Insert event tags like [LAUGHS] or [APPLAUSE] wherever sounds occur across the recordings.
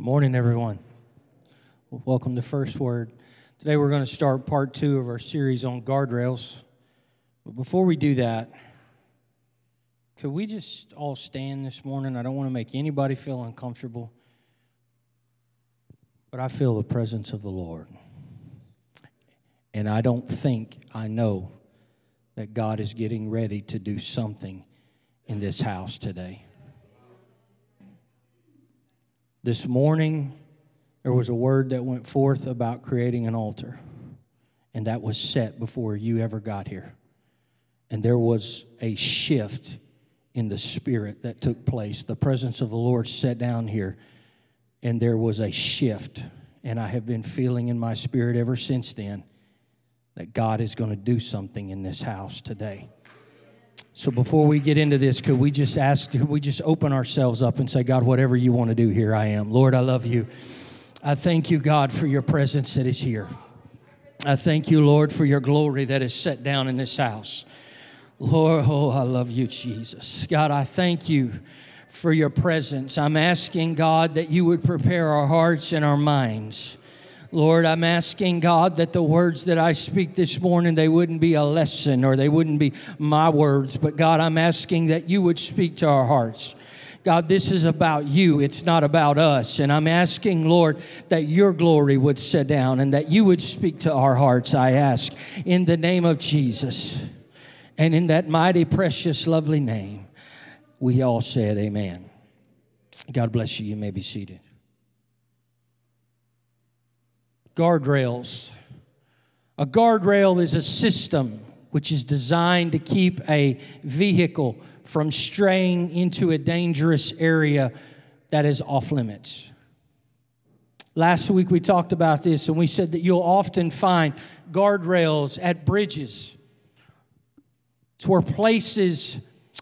Morning, everyone. Welcome to First Word. Today we're going to start part two of our series on guardrails. But before we do that, could we just all stand this morning? I don't want to make anybody feel uncomfortable, but I feel the presence of the Lord. And I don't think I know that God is getting ready to do something in this house today. This morning, there was a word that went forth about creating an altar, and that was set before you ever got here. And there was a shift in the spirit that took place. The presence of the Lord sat down here, and there was a shift. And I have been feeling in my spirit ever since then that God is going to do something in this house today. So before we get into this, could we just ask, could we just open ourselves up and say, God, whatever you want to do, here I am. Lord, I love you. I thank you, God, for your presence that is here. I thank you, Lord, for your glory that is set down in this house. Lord, oh, I love you, Jesus. God, I thank you for your presence. I'm asking, God, that you would prepare our hearts and our minds Lord, I'm asking God that the words that I speak this morning, they wouldn't be a lesson or they wouldn't be my words, but God, I'm asking that you would speak to our hearts. God, this is about you. It's not about us. And I'm asking, Lord, that your glory would sit down and that you would speak to our hearts, I ask, in the name of Jesus. And in that mighty, precious, lovely name, we all said, Amen. God bless you. You may be seated. Guardrails. A guardrail is a system which is designed to keep a vehicle from straying into a dangerous area that is off limits. Last week we talked about this and we said that you'll often find guardrails at bridges. It's where places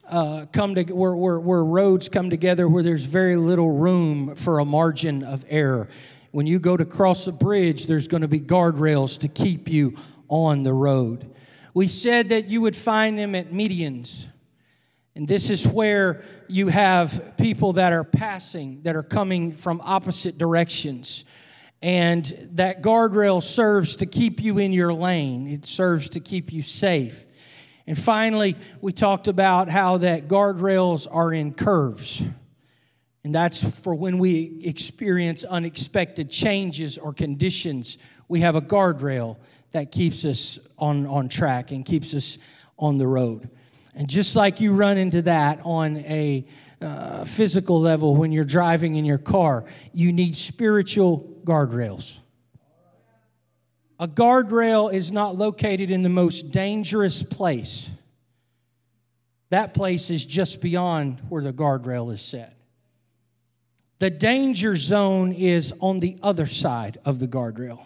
uh, come to where, where, where roads come together where there's very little room for a margin of error. When you go to cross a bridge, there's going to be guardrails to keep you on the road. We said that you would find them at medians. And this is where you have people that are passing, that are coming from opposite directions. And that guardrail serves to keep you in your lane, it serves to keep you safe. And finally, we talked about how that guardrails are in curves. And that's for when we experience unexpected changes or conditions. We have a guardrail that keeps us on, on track and keeps us on the road. And just like you run into that on a uh, physical level when you're driving in your car, you need spiritual guardrails. A guardrail is not located in the most dangerous place. That place is just beyond where the guardrail is set. The danger zone is on the other side of the guardrail.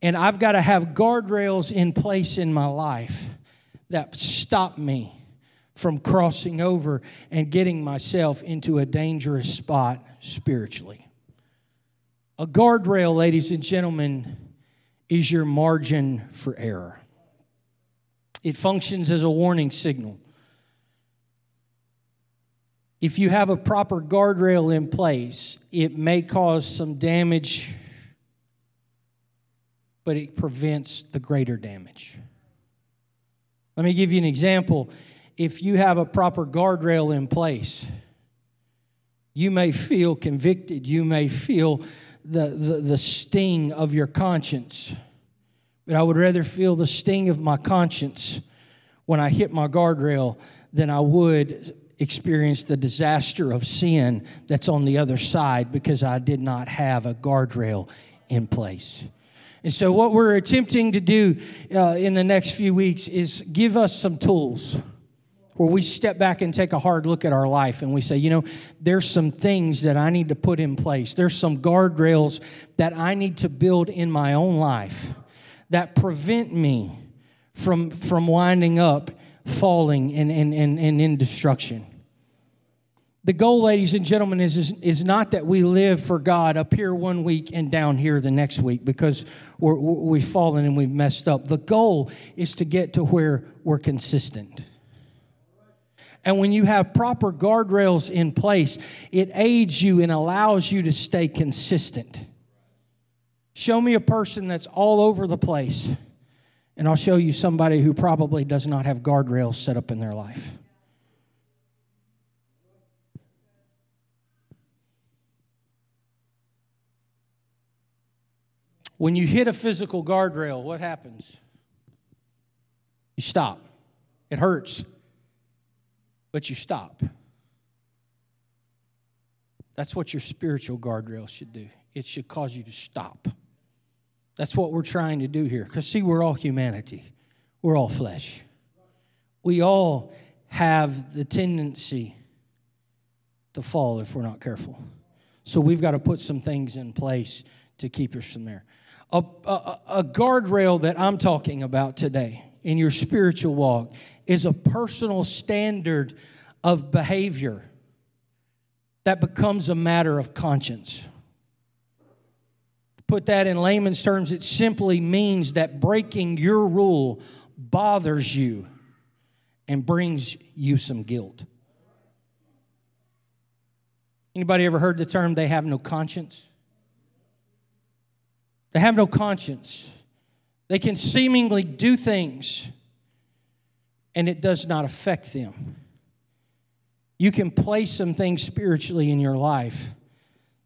And I've got to have guardrails in place in my life that stop me from crossing over and getting myself into a dangerous spot spiritually. A guardrail, ladies and gentlemen, is your margin for error. It functions as a warning signal if you have a proper guardrail in place, it may cause some damage, but it prevents the greater damage. Let me give you an example. If you have a proper guardrail in place, you may feel convicted, you may feel the, the, the sting of your conscience. But I would rather feel the sting of my conscience when I hit my guardrail than I would experience the disaster of sin that's on the other side because I did not have a guardrail in place. And so, what we're attempting to do uh, in the next few weeks is give us some tools where we step back and take a hard look at our life and we say, you know, there's some things that I need to put in place. There's some guardrails that I need to build in my own life that prevent me from, from winding up falling and, and, and, and in destruction. The goal, ladies and gentlemen, is, is, is not that we live for God up here one week and down here the next week because we're, we've fallen and we've messed up. The goal is to get to where we're consistent. And when you have proper guardrails in place, it aids you and allows you to stay consistent. Show me a person that's all over the place, and I'll show you somebody who probably does not have guardrails set up in their life. When you hit a physical guardrail, what happens? You stop. It hurts, but you stop. That's what your spiritual guardrail should do. It should cause you to stop. That's what we're trying to do here. Because, see, we're all humanity, we're all flesh. We all have the tendency to fall if we're not careful. So, we've got to put some things in place to keep us from there. A, a, a guardrail that I'm talking about today in your spiritual walk is a personal standard of behavior that becomes a matter of conscience. To put that in layman's terms, it simply means that breaking your rule bothers you and brings you some guilt. Anybody ever heard the term they have no conscience? They have no conscience. They can seemingly do things and it does not affect them. You can place some things spiritually in your life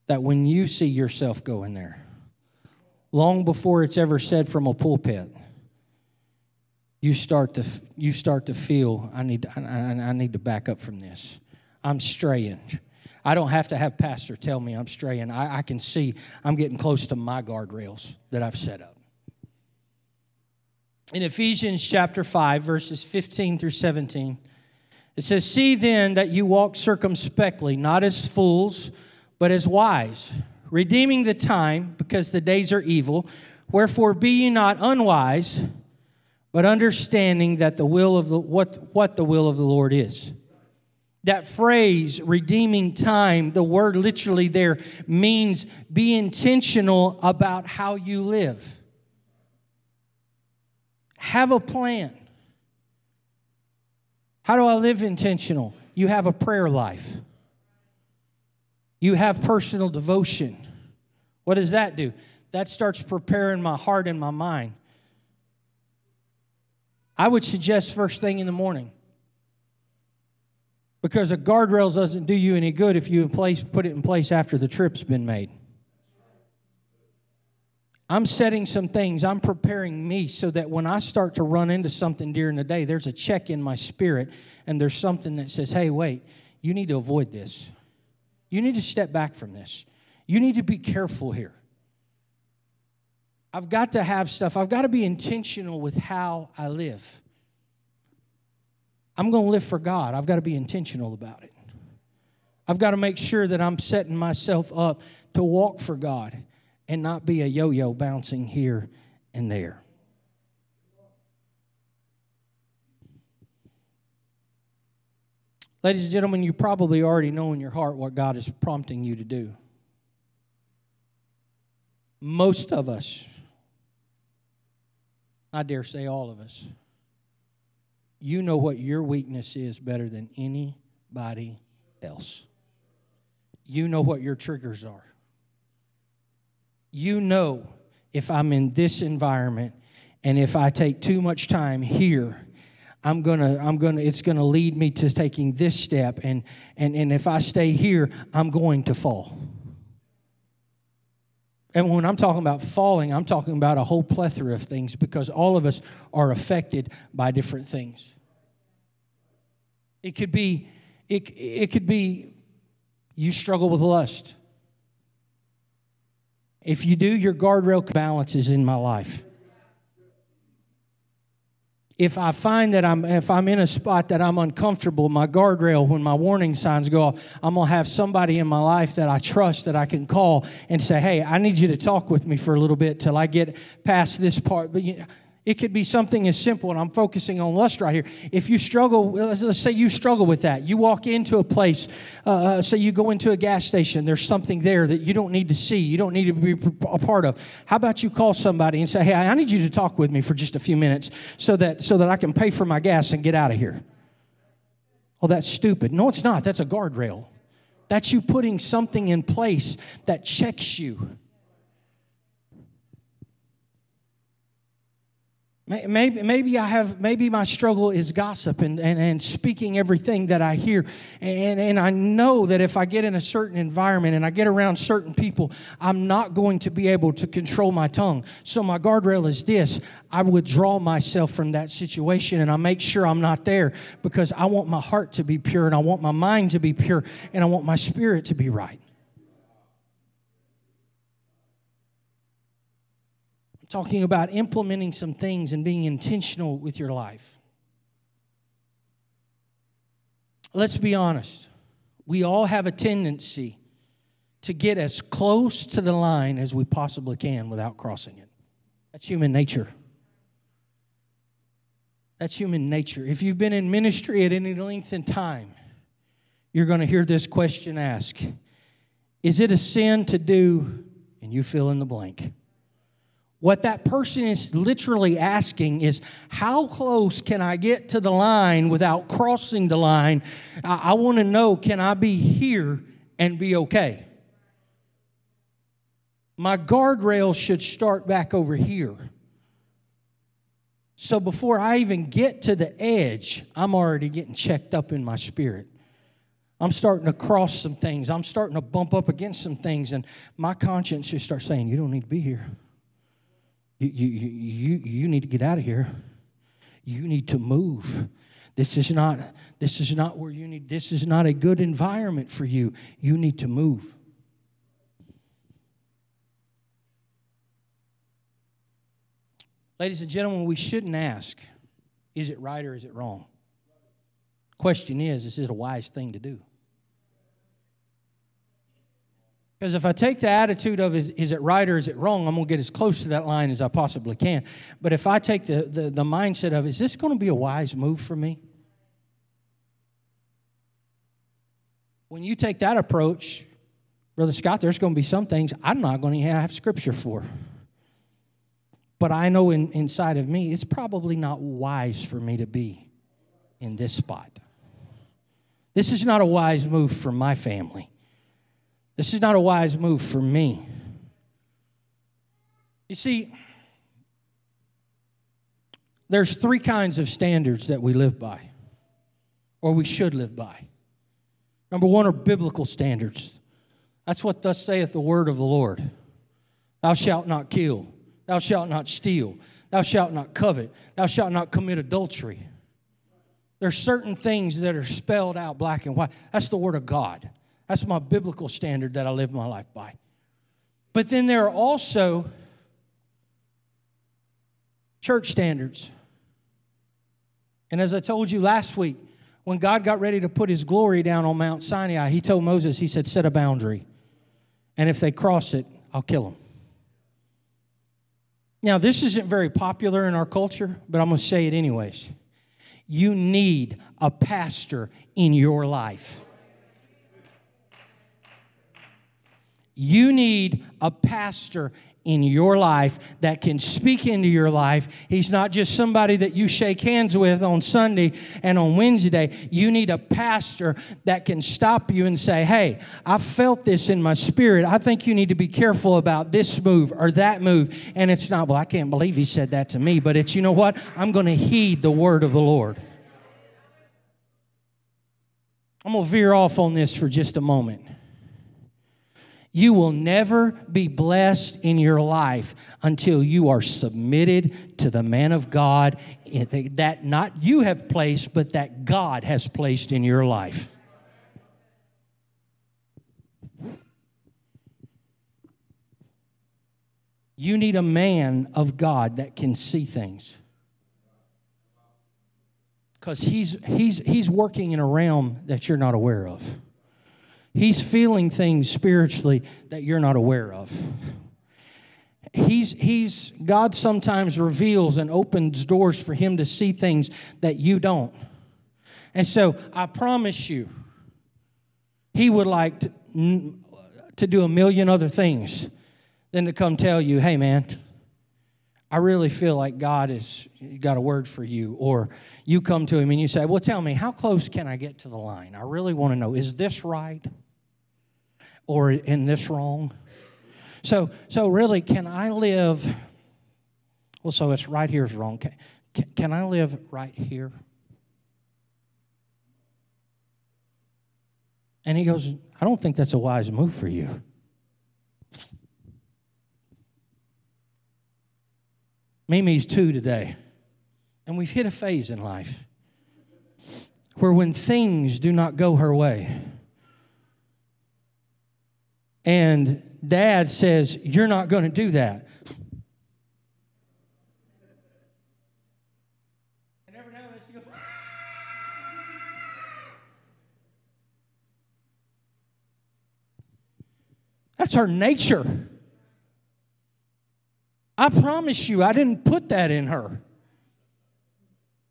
that when you see yourself going there, long before it's ever said from a pulpit, you start to you start to feel I need to, I, I need to back up from this. I'm straying. I don't have to have pastor tell me I'm straying. I, I can see I'm getting close to my guardrails that I've set up. In Ephesians chapter 5, verses 15 through 17, it says, See then that you walk circumspectly, not as fools, but as wise, redeeming the time, because the days are evil. Wherefore be ye not unwise, but understanding that the will of the what, what the will of the Lord is. That phrase, redeeming time, the word literally there means be intentional about how you live. Have a plan. How do I live intentional? You have a prayer life, you have personal devotion. What does that do? That starts preparing my heart and my mind. I would suggest first thing in the morning because a guardrail doesn't do you any good if you place, put it in place after the trip's been made. I'm setting some things, I'm preparing me so that when I start to run into something during the day, there's a check in my spirit and there's something that says, hey, wait, you need to avoid this. You need to step back from this. You need to be careful here. I've got to have stuff, I've got to be intentional with how I live. I'm going to live for God. I've got to be intentional about it. I've got to make sure that I'm setting myself up to walk for God and not be a yo yo bouncing here and there. Ladies and gentlemen, you probably already know in your heart what God is prompting you to do. Most of us, I dare say all of us, you know what your weakness is better than anybody else. You know what your triggers are. You know if I'm in this environment and if I take too much time here, I'm gonna, I'm gonna, it's gonna lead me to taking this step, and and and if I stay here, I'm going to fall. And when I'm talking about falling, I'm talking about a whole plethora of things because all of us are affected by different things. It could be, it, it could be you struggle with lust. If you do, your guardrail balance is in my life. If I find that I'm if I'm in a spot that I'm uncomfortable, my guardrail, when my warning signs go off, I'm gonna have somebody in my life that I trust that I can call and say, "Hey, I need you to talk with me for a little bit till I get past this part." But you know, it could be something as simple, and I'm focusing on lust right here. If you struggle, let's say you struggle with that. You walk into a place, uh, uh, say you go into a gas station, there's something there that you don't need to see, you don't need to be a part of. How about you call somebody and say, hey, I need you to talk with me for just a few minutes so that, so that I can pay for my gas and get out of here? Oh, that's stupid. No, it's not. That's a guardrail. That's you putting something in place that checks you. Maybe, maybe I have, maybe my struggle is gossip and, and, and speaking everything that I hear. And, and I know that if I get in a certain environment and I get around certain people, I'm not going to be able to control my tongue. So my guardrail is this I withdraw myself from that situation and I make sure I'm not there because I want my heart to be pure and I want my mind to be pure and I want my spirit to be right. Talking about implementing some things and being intentional with your life. Let's be honest. We all have a tendency to get as close to the line as we possibly can without crossing it. That's human nature. That's human nature. If you've been in ministry at any length in time, you're going to hear this question asked Is it a sin to do, and you fill in the blank? What that person is literally asking is, How close can I get to the line without crossing the line? I, I want to know, can I be here and be okay? My guardrail should start back over here. So before I even get to the edge, I'm already getting checked up in my spirit. I'm starting to cross some things. I'm starting to bump up against some things, and my conscience just starts saying, You don't need to be here. You, you, you, you need to get out of here. You need to move. This is not this is not where you need this is not a good environment for you. You need to move. Ladies and gentlemen, we shouldn't ask, is it right or is it wrong? Question is, is it a wise thing to do? Because if I take the attitude of is, is, it right or is it wrong, I'm going to get as close to that line as I possibly can. But if I take the, the, the mindset of is this going to be a wise move for me? When you take that approach, Brother Scott, there's going to be some things I'm not going to have scripture for. But I know in, inside of me, it's probably not wise for me to be in this spot. This is not a wise move for my family. This is not a wise move for me. You see, there's three kinds of standards that we live by, or we should live by. Number one are biblical standards. That's what thus saith the word of the Lord Thou shalt not kill, thou shalt not steal, thou shalt not covet, thou shalt not commit adultery. There's certain things that are spelled out black and white. That's the word of God. That's my biblical standard that I live my life by. But then there are also church standards. And as I told you last week, when God got ready to put his glory down on Mount Sinai, he told Moses, he said, set a boundary. And if they cross it, I'll kill them. Now, this isn't very popular in our culture, but I'm going to say it anyways. You need a pastor in your life. You need a pastor in your life that can speak into your life. He's not just somebody that you shake hands with on Sunday and on Wednesday. You need a pastor that can stop you and say, Hey, I felt this in my spirit. I think you need to be careful about this move or that move. And it's not, well, I can't believe he said that to me, but it's, you know what? I'm going to heed the word of the Lord. I'm going to veer off on this for just a moment. You will never be blessed in your life until you are submitted to the man of God eh, that not you have placed, but that God has placed in your life. You need a man of God that can see things. Because he's, he's, he's working in a realm that you're not aware of. He's feeling things spiritually that you're not aware of. He's, he's, God sometimes reveals and opens doors for him to see things that you don't. And so I promise you, he would like to, to do a million other things than to come tell you, hey man, I really feel like God has got a word for you. Or you come to him and you say, Well, tell me, how close can I get to the line? I really want to know, is this right? Or in this wrong? So, so really, can I live? Well, so it's right here is wrong. Can, can, can I live right here? And he goes, I don't think that's a wise move for you. Mimi's two today. And we've hit a phase in life where when things do not go her way, and dad says, You're not going to do that. And every now and then she goes, That's her nature. I promise you, I didn't put that in her.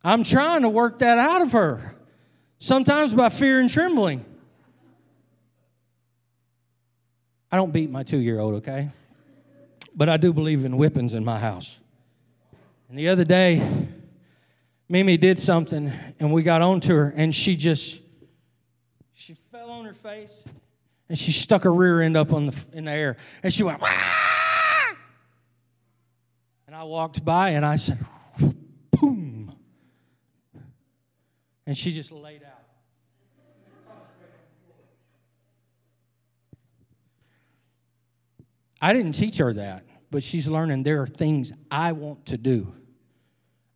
I'm trying to work that out of her, sometimes by fear and trembling. I don't beat my two year old, okay? But I do believe in whippings in my house. And the other day, Mimi did something and we got onto her and she just she fell on her face and she stuck her rear end up on the in the air and she went Wah! and I walked by and I said boom and she just laid out I didn't teach her that, but she's learning there are things I want to do.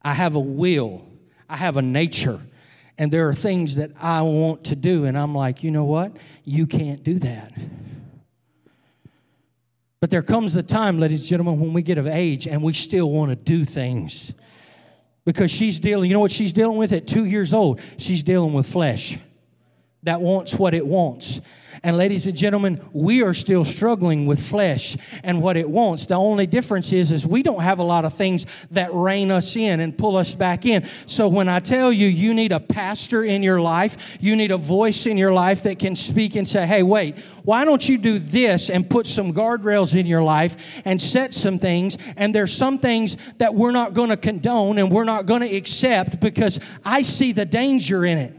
I have a will, I have a nature, and there are things that I want to do. And I'm like, you know what? You can't do that. But there comes the time, ladies and gentlemen, when we get of age and we still want to do things. Because she's dealing, you know what she's dealing with at two years old? She's dealing with flesh that wants what it wants. And ladies and gentlemen, we are still struggling with flesh and what it wants. The only difference is is we don't have a lot of things that rein us in and pull us back in. So when I tell you you need a pastor in your life, you need a voice in your life that can speak and say, "Hey, wait, why don't you do this and put some guardrails in your life and set some things and there's some things that we're not going to condone and we're not going to accept because I see the danger in it."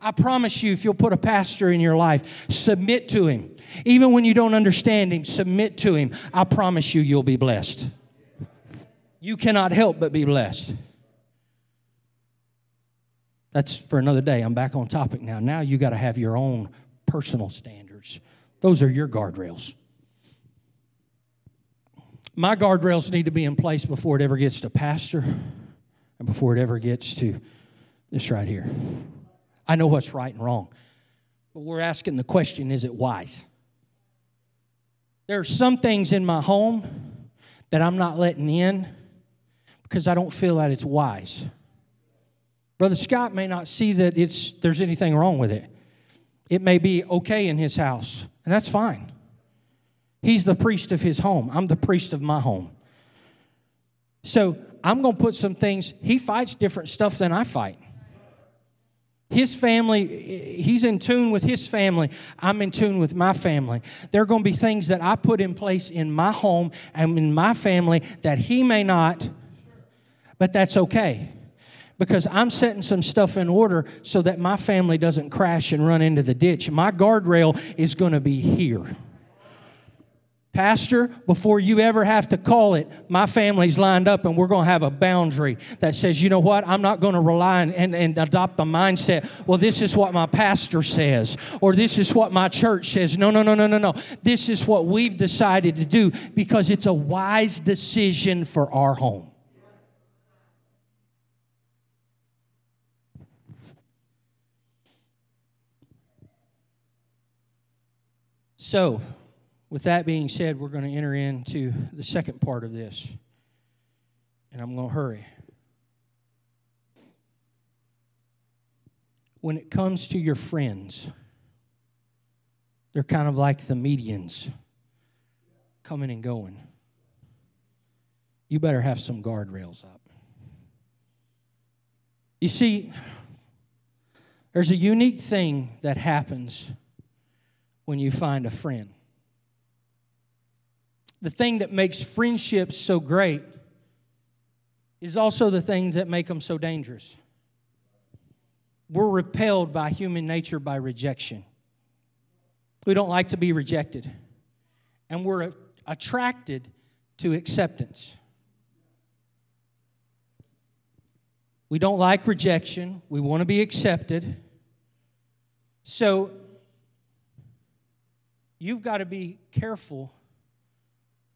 I promise you, if you'll put a pastor in your life, submit to him. Even when you don't understand him, submit to him. I promise you, you'll be blessed. You cannot help but be blessed. That's for another day. I'm back on topic now. Now you got to have your own personal standards. Those are your guardrails. My guardrails need to be in place before it ever gets to pastor and before it ever gets to this right here. I know what's right and wrong. But we're asking the question is it wise? There are some things in my home that I'm not letting in because I don't feel that it's wise. Brother Scott may not see that it's there's anything wrong with it. It may be okay in his house, and that's fine. He's the priest of his home. I'm the priest of my home. So I'm going to put some things, he fights different stuff than I fight. His family, he's in tune with his family. I'm in tune with my family. There are going to be things that I put in place in my home and in my family that he may not, but that's okay. Because I'm setting some stuff in order so that my family doesn't crash and run into the ditch. My guardrail is going to be here. Pastor, before you ever have to call it, my family's lined up and we're going to have a boundary that says, you know what, I'm not going to rely and, and, and, adopt the mindset, well, this is what my pastor says, or this is what my church says. No, no, no, no, no, no. This is what we've decided to do because it's a wise decision for our home. So, with that being said, we're going to enter into the second part of this. And I'm going to hurry. When it comes to your friends, they're kind of like the medians coming and going. You better have some guardrails up. You see, there's a unique thing that happens when you find a friend the thing that makes friendships so great is also the things that make them so dangerous. We're repelled by human nature by rejection. We don't like to be rejected. And we're attracted to acceptance. We don't like rejection. We want to be accepted. So you've got to be careful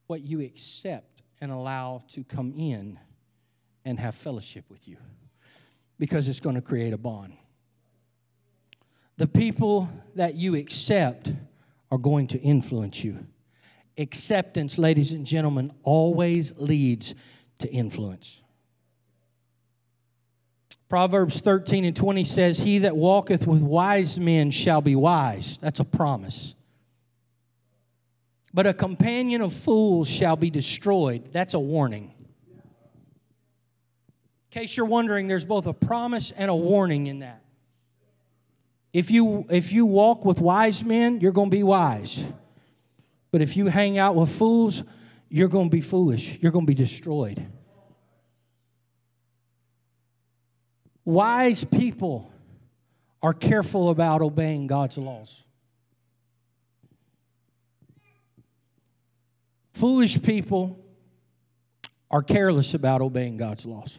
what you accept and allow to come in and have fellowship with you because it's going to create a bond. The people that you accept are going to influence you. Acceptance, ladies and gentlemen, always leads to influence. Proverbs 13 and 20 says, He that walketh with wise men shall be wise. That's a promise. But a companion of fools shall be destroyed. That's a warning. In case you're wondering, there's both a promise and a warning in that. If you, if you walk with wise men, you're going to be wise. But if you hang out with fools, you're going to be foolish. You're going to be destroyed. Wise people are careful about obeying God's laws. Foolish people are careless about obeying God's laws.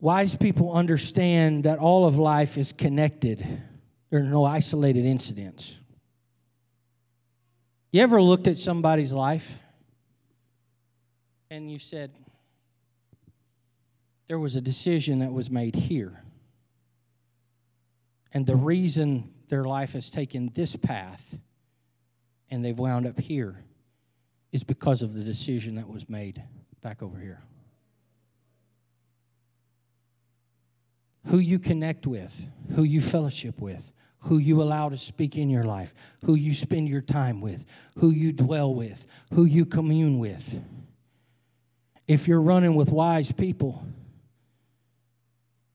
Wise people understand that all of life is connected, there are no isolated incidents. You ever looked at somebody's life and you said, there was a decision that was made here. And the reason their life has taken this path and they've wound up here is because of the decision that was made back over here. who you connect with, who you fellowship with, who you allow to speak in your life, who you spend your time with, who you dwell with, who you commune with. If you're running with wise people,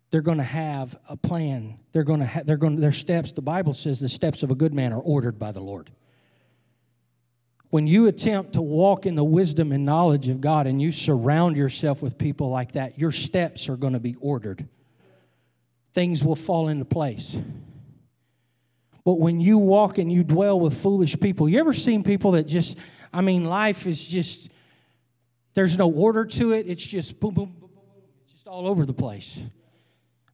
they're going to have a plan. They're going to have, they're going their steps, the Bible says the steps of a good man are ordered by the Lord. When you attempt to walk in the wisdom and knowledge of God and you surround yourself with people like that, your steps are going to be ordered things will fall into place. But when you walk and you dwell with foolish people, you ever seen people that just, I mean, life is just, there's no order to it. It's just boom, boom, boom, boom. It's just all over the place.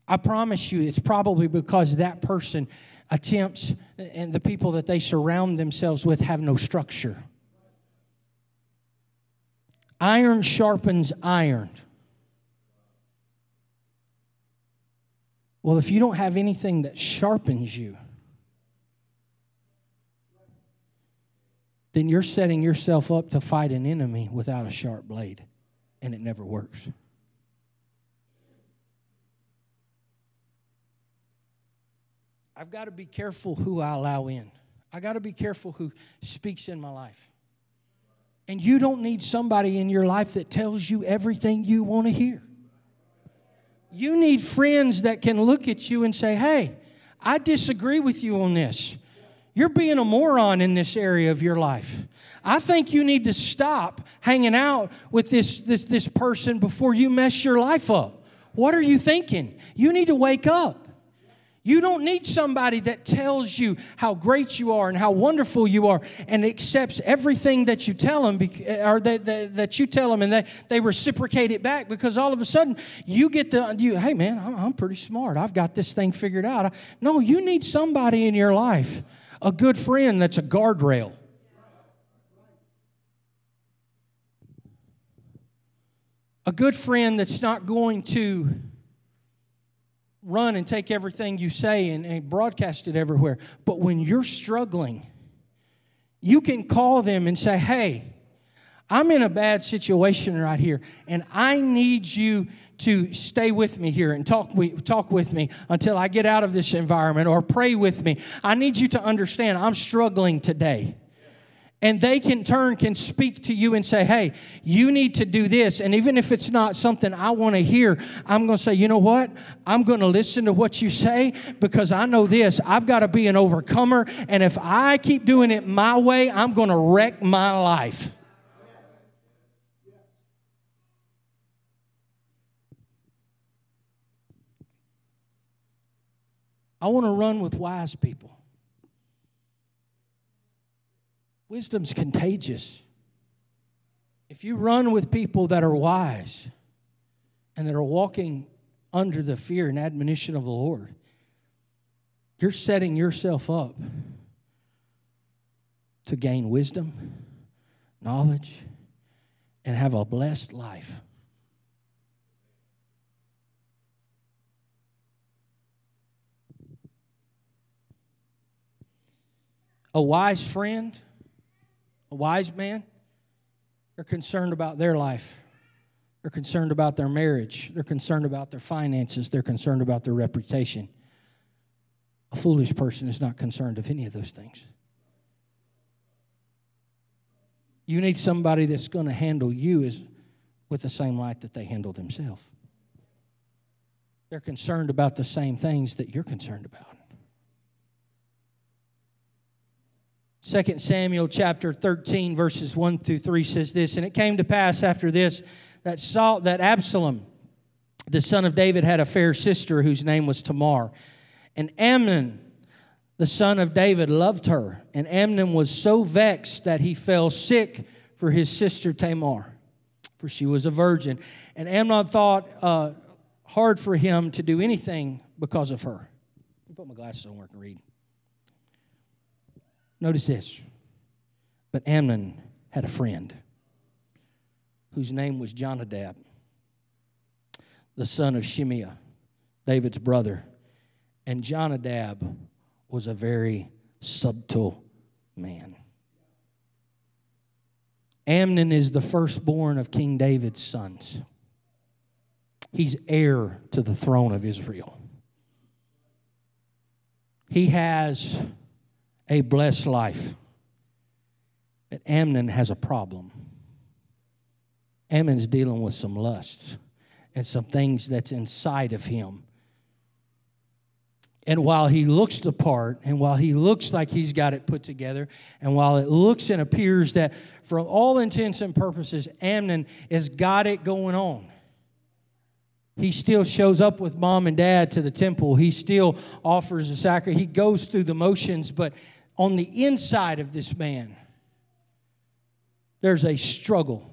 I promise you, it's probably because that person attempts, and the people that they surround themselves with have no structure. Iron sharpens iron. Well, if you don't have anything that sharpens you, then you're setting yourself up to fight an enemy without a sharp blade, and it never works. I've got to be careful who I allow in. I got to be careful who speaks in my life. And you don't need somebody in your life that tells you everything you want to hear. You need friends that can look at you and say, hey, I disagree with you on this. You're being a moron in this area of your life. I think you need to stop hanging out with this, this, this person before you mess your life up. What are you thinking? You need to wake up. You don't need somebody that tells you how great you are and how wonderful you are and accepts everything that you tell them eh, or that, that, that you tell them and they, they reciprocate it back because all of a sudden you get the, you, hey man, I'm, I'm pretty smart. I've got this thing figured out. No, you need somebody in your life, a good friend that's a guardrail. A good friend that's not going to run and take everything you say and, and broadcast it everywhere. But when you're struggling, you can call them and say, hey, I'm in a bad situation right here, and I need you to stay with me here and talk, talk with me until I get out of this environment or pray with me. I need you to understand I'm struggling today and they can turn can speak to you and say hey you need to do this. And even if it's not something i want to hear i'm going to say you know what? I'm going to listen to what you say because i know this. I've got to be an overcomer. And if i keep doing it my way i'm going to wreck my life. I want to run with wise people. Wisdom's contagious. If you run with people that are wise and that are walking under the fear and admonition of the Lord, you're setting yourself up to gain wisdom, knowledge, and have a blessed life. A wise friend, a wise man, they're concerned about their life. They're concerned about their marriage. They're concerned about their finances. They're concerned about their reputation. A foolish person is not concerned of any of those things. You need somebody that's going to handle you as, with the same light that they handle themselves. They're concerned about the same things that you're concerned about. 2 Samuel chapter 13, verses 1 through 3 says this And it came to pass after this that, Saul, that Absalom, the son of David, had a fair sister whose name was Tamar. And Amnon, the son of David, loved her. And Amnon was so vexed that he fell sick for his sister Tamar, for she was a virgin. And Amnon thought uh, hard for him to do anything because of her. Let me put my glasses on where I can read. Notice this. But Amnon had a friend whose name was Jonadab, the son of Shimeah, David's brother. And Jonadab was a very subtle man. Amnon is the firstborn of King David's sons. He's heir to the throne of Israel. He has a blessed life. But Amnon has a problem. Amnon's dealing with some lusts and some things that's inside of him. And while he looks the part, and while he looks like he's got it put together, and while it looks and appears that, for all intents and purposes, Amnon has got it going on, he still shows up with mom and dad to the temple. He still offers a sacrifice. He goes through the motions, but on the inside of this man, there's a struggle.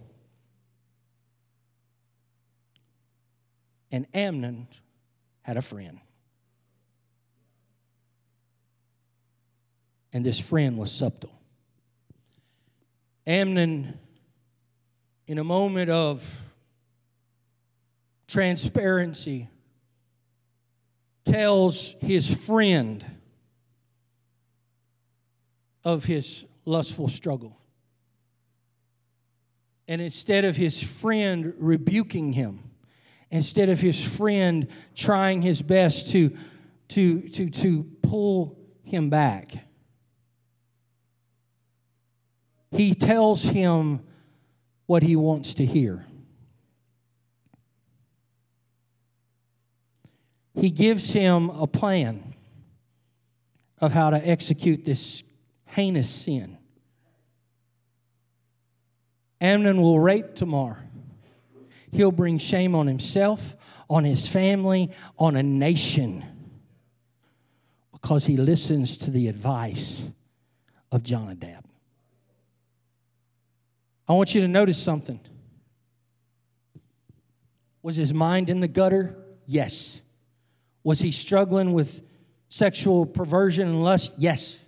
And Amnon had a friend. And this friend was subtle. Amnon, in a moment of transparency, tells his friend of his lustful struggle. And instead of his friend rebuking him, instead of his friend trying his best to, to, to, to pull him back, he tells him what he wants to hear. He gives him a plan of how to execute this heinous sin. Amnon will rape Tamar. He'll bring shame on himself, on his family, on a nation because he listens to the advice of Jonadab. I want you to notice something. Was his mind in the gutter? Yes. Was he struggling with sexual perversion and lust? Yes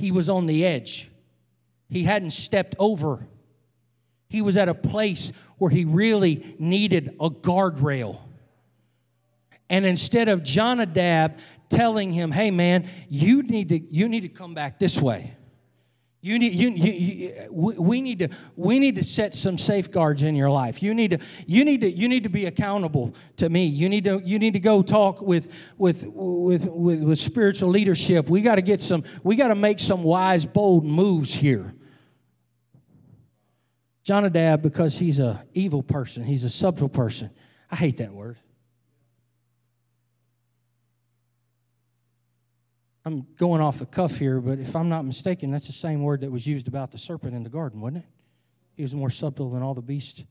he was on the edge. He hadn't stepped over. He was at a place where he really needed a guardrail. And instead of Jonadab telling him, hey man, you need to, you need to come back this way. You need, you, you, you, we, need to, we need to set some safeguards in your life. You need to, you need to, you need to be accountable to me. You need to, you need to go talk with, with, with, with, with spiritual leadership. We got to get some, we got to make some wise, bold moves here. Jonadab, because he's a evil person, he's a subtle person. I hate that word. I'm going off the cuff here, but if I'm not mistaken, that's the same word that was used about the serpent in the garden, wasn't it? He was more subtle than all the beasts.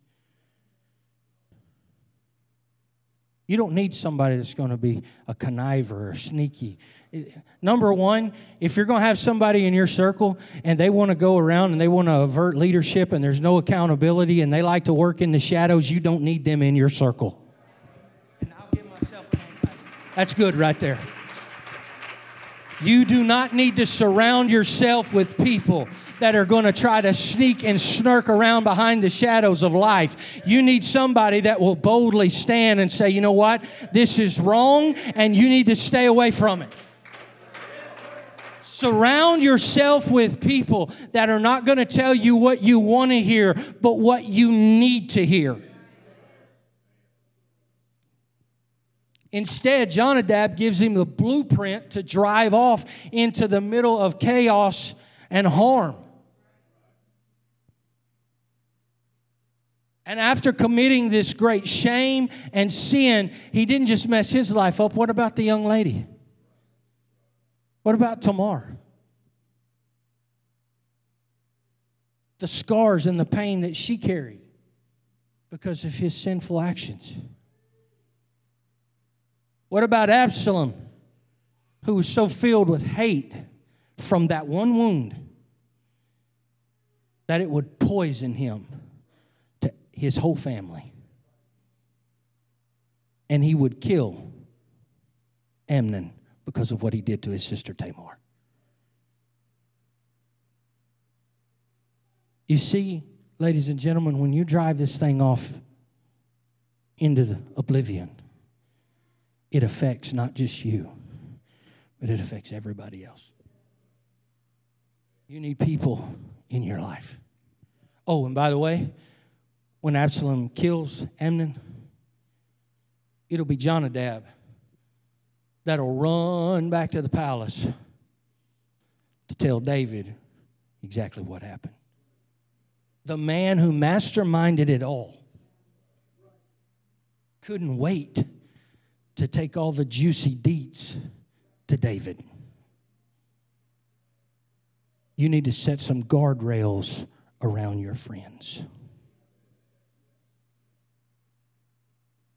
You don't need somebody that's going to be a conniver or sneaky. Number one, if you're going to have somebody in your circle and they want to go around and they want to avert leadership and there's no accountability and they like to work in the shadows, you don't need them in your circle. That's good right there. You do not need to surround yourself with people that are going to try to sneak and snirk around behind the shadows of life. You need somebody that will boldly stand and say, you know what, this is wrong and you need to stay away from it. Surround yourself with people that are not going to tell you what you want to hear, but what you need to hear. Instead, Jonadab gives him the blueprint to drive off into the middle of chaos and harm. And after committing this great shame and sin, he didn't just mess his life up. What about the young lady? What about Tamar? The scars and the pain that she carried because of his sinful actions. What about Absalom, who was so filled with hate from that one wound that it would poison him to his whole family? And he would kill Amnon because of what he did to his sister Tamar. You see, ladies and gentlemen, when you drive this thing off into oblivion, it affects not just you, but it affects everybody else. You need people in your life. Oh, and by the way, when Absalom kills Amnon, it'll be Jonadab that'll run back to the palace to tell David exactly what happened. The man who masterminded it all couldn't wait to take all the juicy deeds to David. You need to set some guardrails around your friends.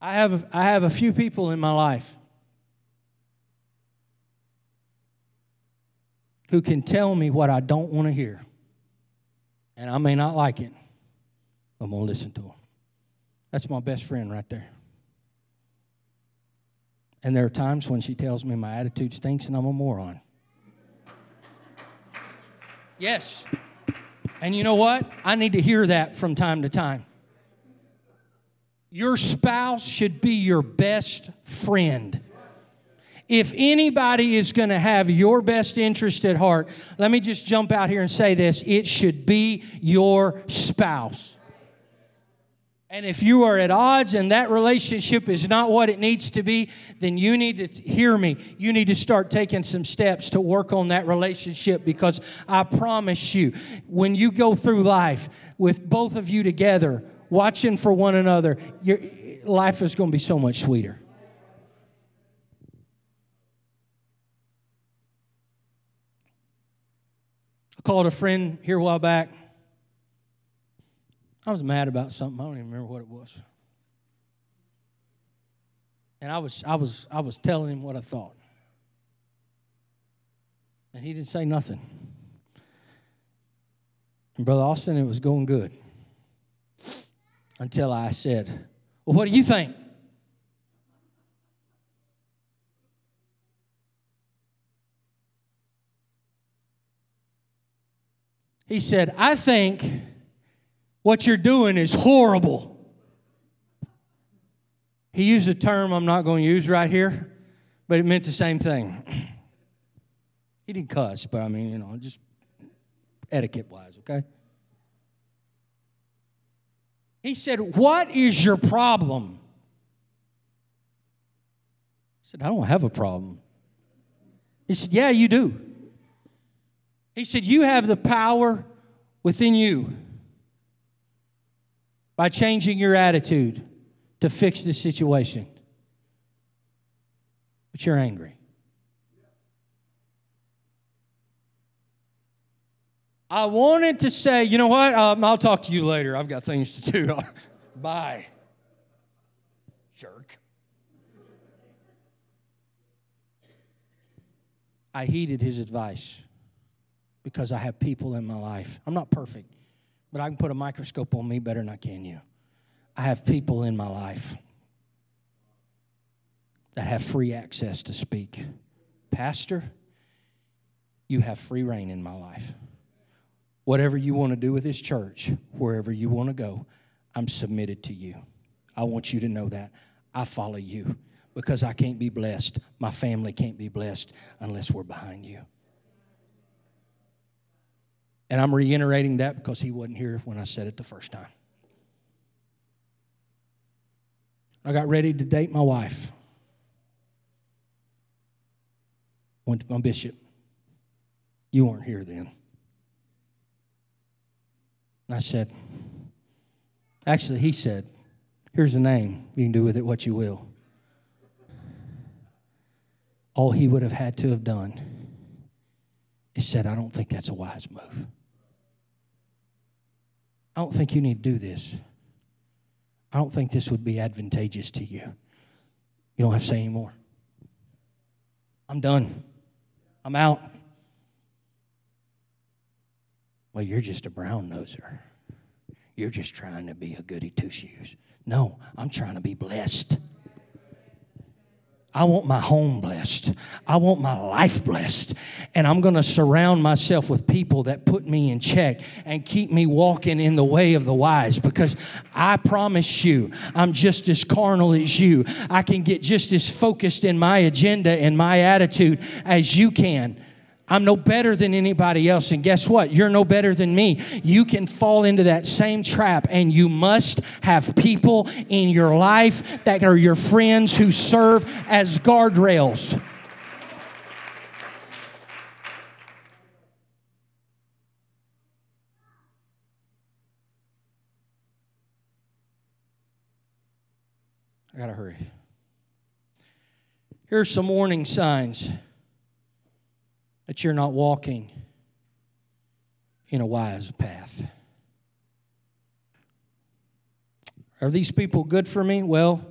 I have, I have a few people in my life who can tell me what I don't want to hear. And I may not like it. I'm going to listen to them. That's my best friend right there. And there are times when she tells me my attitude stinks and I'm a moron. Yes. And you know what? I need to hear that from time to time. Your spouse should be your best friend. If anybody is going to have your best interest at heart, let me just jump out here and say this it should be your spouse. And if you are at odds and that relationship is not what it needs to be, then you need to hear me. You need to start taking some steps to work on that relationship because I promise you, when you go through life with both of you together, watching for one another, your life is going to be so much sweeter. I called a friend here a while back I was mad about something. I don't even remember what it was. And I was, I was, I was telling him what I thought. And he didn't say nothing. And Brother Austin, it was going good. Until I said, Well, what do you think? He said, I think what you're doing is horrible. He used a term I'm not going to use right here, but it meant the same thing. [CLEARS THROAT] he didn't cuss, but I mean, you know, just etiquette wise, okay? He said, What is your problem? I said, I don't have a problem. He said, Yeah, you do. He said, You have the power within you by changing your attitude to fix the situation. But you're angry. I wanted to say, you know what? Um, I'll talk to you later. I've got things to do. [LAUGHS] Bye. Jerk. I heeded his advice because I have people in my life. I'm not perfect but I can put a microscope on me better than I can you. I have people in my life that have free access to speak. Pastor, you have free reign in my life. Whatever you want to do with this church, wherever you want to go, I'm submitted to you. I want you to know that. I follow you because I can't be blessed. My family can't be blessed unless we're behind you. And I'm reiterating that because he wasn't here when I said it the first time. I got ready to date my wife. Went to my bishop. You weren't here then. And I said, actually, he said, here's the name. You can do with it what you will. All he would have had to have done is said, I don't think that's a wise move. I don't think you need to do this. I don't think this would be advantageous to you. You don't have to say anymore. I'm done. I'm out. Well, you're just a brown noser. You're just trying to be a goody two shoes. No, I'm trying to be blessed. I want my home blessed. I want my life blessed. And I'm going to surround myself with people that put me in check and keep me walking in the way of the wise because I promise you, I'm just as carnal as you. I can get just as focused in my agenda and my attitude as you can. I'm no better than anybody else. And guess what? You're no better than me. You can fall into that same trap, and you must have people in your life that are your friends who serve as guardrails. I gotta hurry. Here's some warning signs that you're not walking in a wise path. Are these people good for me? Well,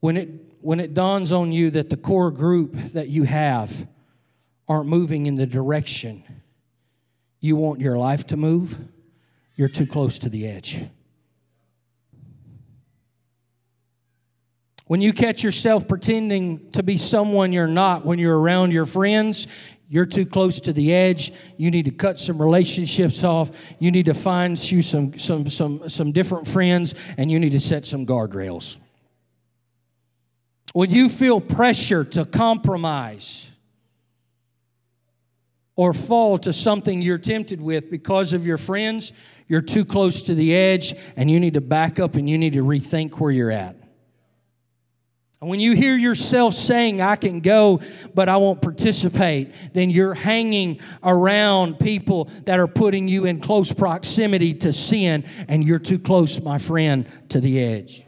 when it when it dawns on you that the core group that you have aren't moving in the direction you want your life to move, you're too close to the edge. When you catch yourself pretending to be someone you're not when you're around your friends, you're too close to the edge. You need to cut some relationships off. You need to find you some, some, some, some different friends, and you need to set some guardrails. When you feel pressure to compromise or fall to something you're tempted with because of your friends, you're too close to the edge, and you need to back up and you need to rethink where you're at. And when you hear yourself saying, I can go, but I won't participate, then you're hanging around people that are putting you in close proximity to sin, and you're too close, my friend, to the edge.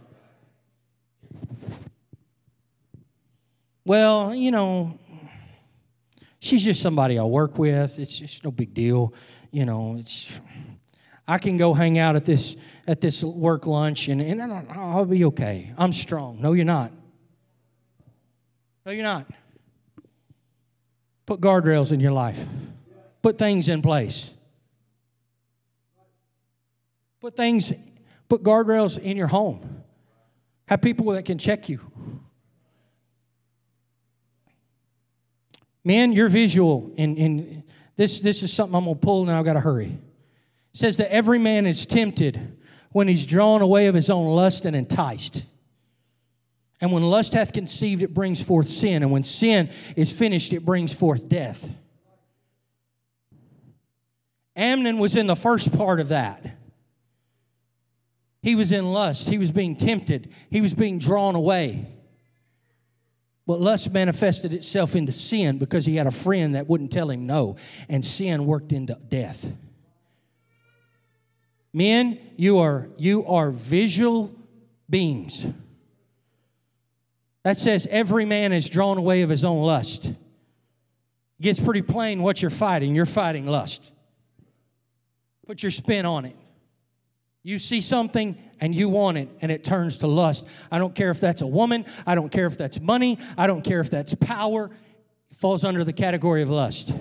Well, you know, she's just somebody I work with. It's just no big deal. You know, it's I can go hang out at this at this work lunch and, and I'll be okay. I'm strong. No, you're not. No, you're not. Put guardrails in your life, put things in place. Put things, put guardrails in your home. Have people that can check you. Man, you're visual, and, and this, this is something I'm going to pull, and I've got to hurry. It says that every man is tempted when he's drawn away of his own lust and enticed. And when lust hath conceived, it brings forth sin. And when sin is finished, it brings forth death. Amnon was in the first part of that. He was in lust. He was being tempted. He was being drawn away. But lust manifested itself into sin because he had a friend that wouldn't tell him no. And sin worked into death. Men, you are, you are visual beings. That says every man is drawn away of his own lust. It gets pretty plain what you're fighting. You're fighting lust. Put your spin on it. You see something and you want it, and it turns to lust. I don't care if that's a woman. I don't care if that's money. I don't care if that's power. It falls under the category of lust.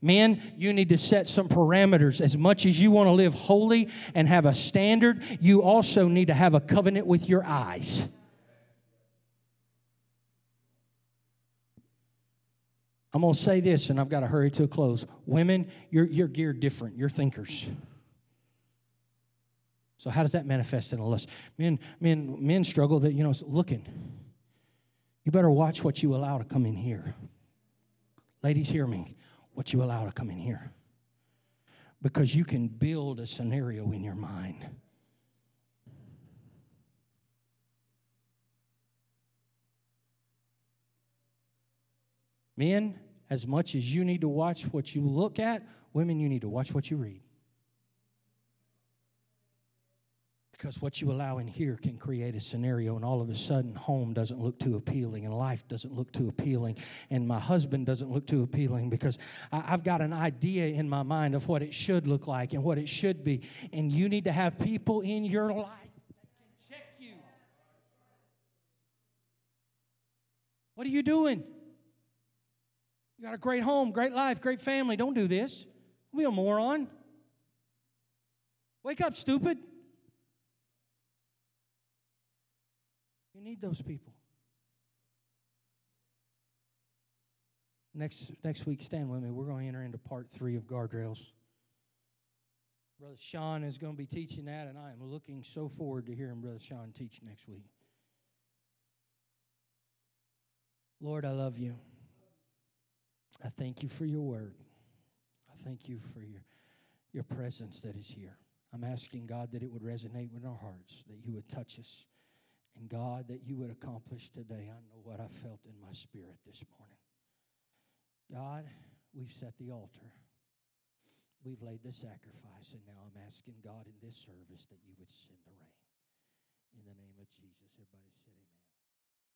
Men, you need to set some parameters. As much as you want to live holy and have a standard, you also need to have a covenant with your eyes. I'm going to say this, and I've got to hurry to a close. Women, you're, you're geared different. You're thinkers. So how does that manifest in a lust? Men, men, men struggle that you know looking. You better watch what you allow to come in here. Ladies, hear me. What you allow to come in here. Because you can build a scenario in your mind. Men, as much as you need to watch what you look at, women, you need to watch what you read. Because what you allow in here can create a scenario, and all of a sudden, home doesn't look too appealing, and life doesn't look too appealing, and my husband doesn't look too appealing because I, have got an idea in my mind of what it should look like and what it should be. And you need to have people in your life that can check you. What are you doing? You got a great home, great life, great family. Don't do this. Don't be a moron. Wake up, stupid. You need those people. Next, next week, stand with me. We're going to enter into part three of guardrails. Brother Sean is going to be teaching that, and I am looking so forward to hearing Brother Sean teach next week. Lord, I love you. I thank you for your word. I thank you for your, your presence that is here. I'm asking God that it would resonate with our hearts, that you would touch us. And God, that you would accomplish today. I know what I felt in my spirit this morning. God, we've set the altar. We've laid the sacrifice, and now I'm asking God in this service that you would send the rain. In the name of Jesus, everybody amen.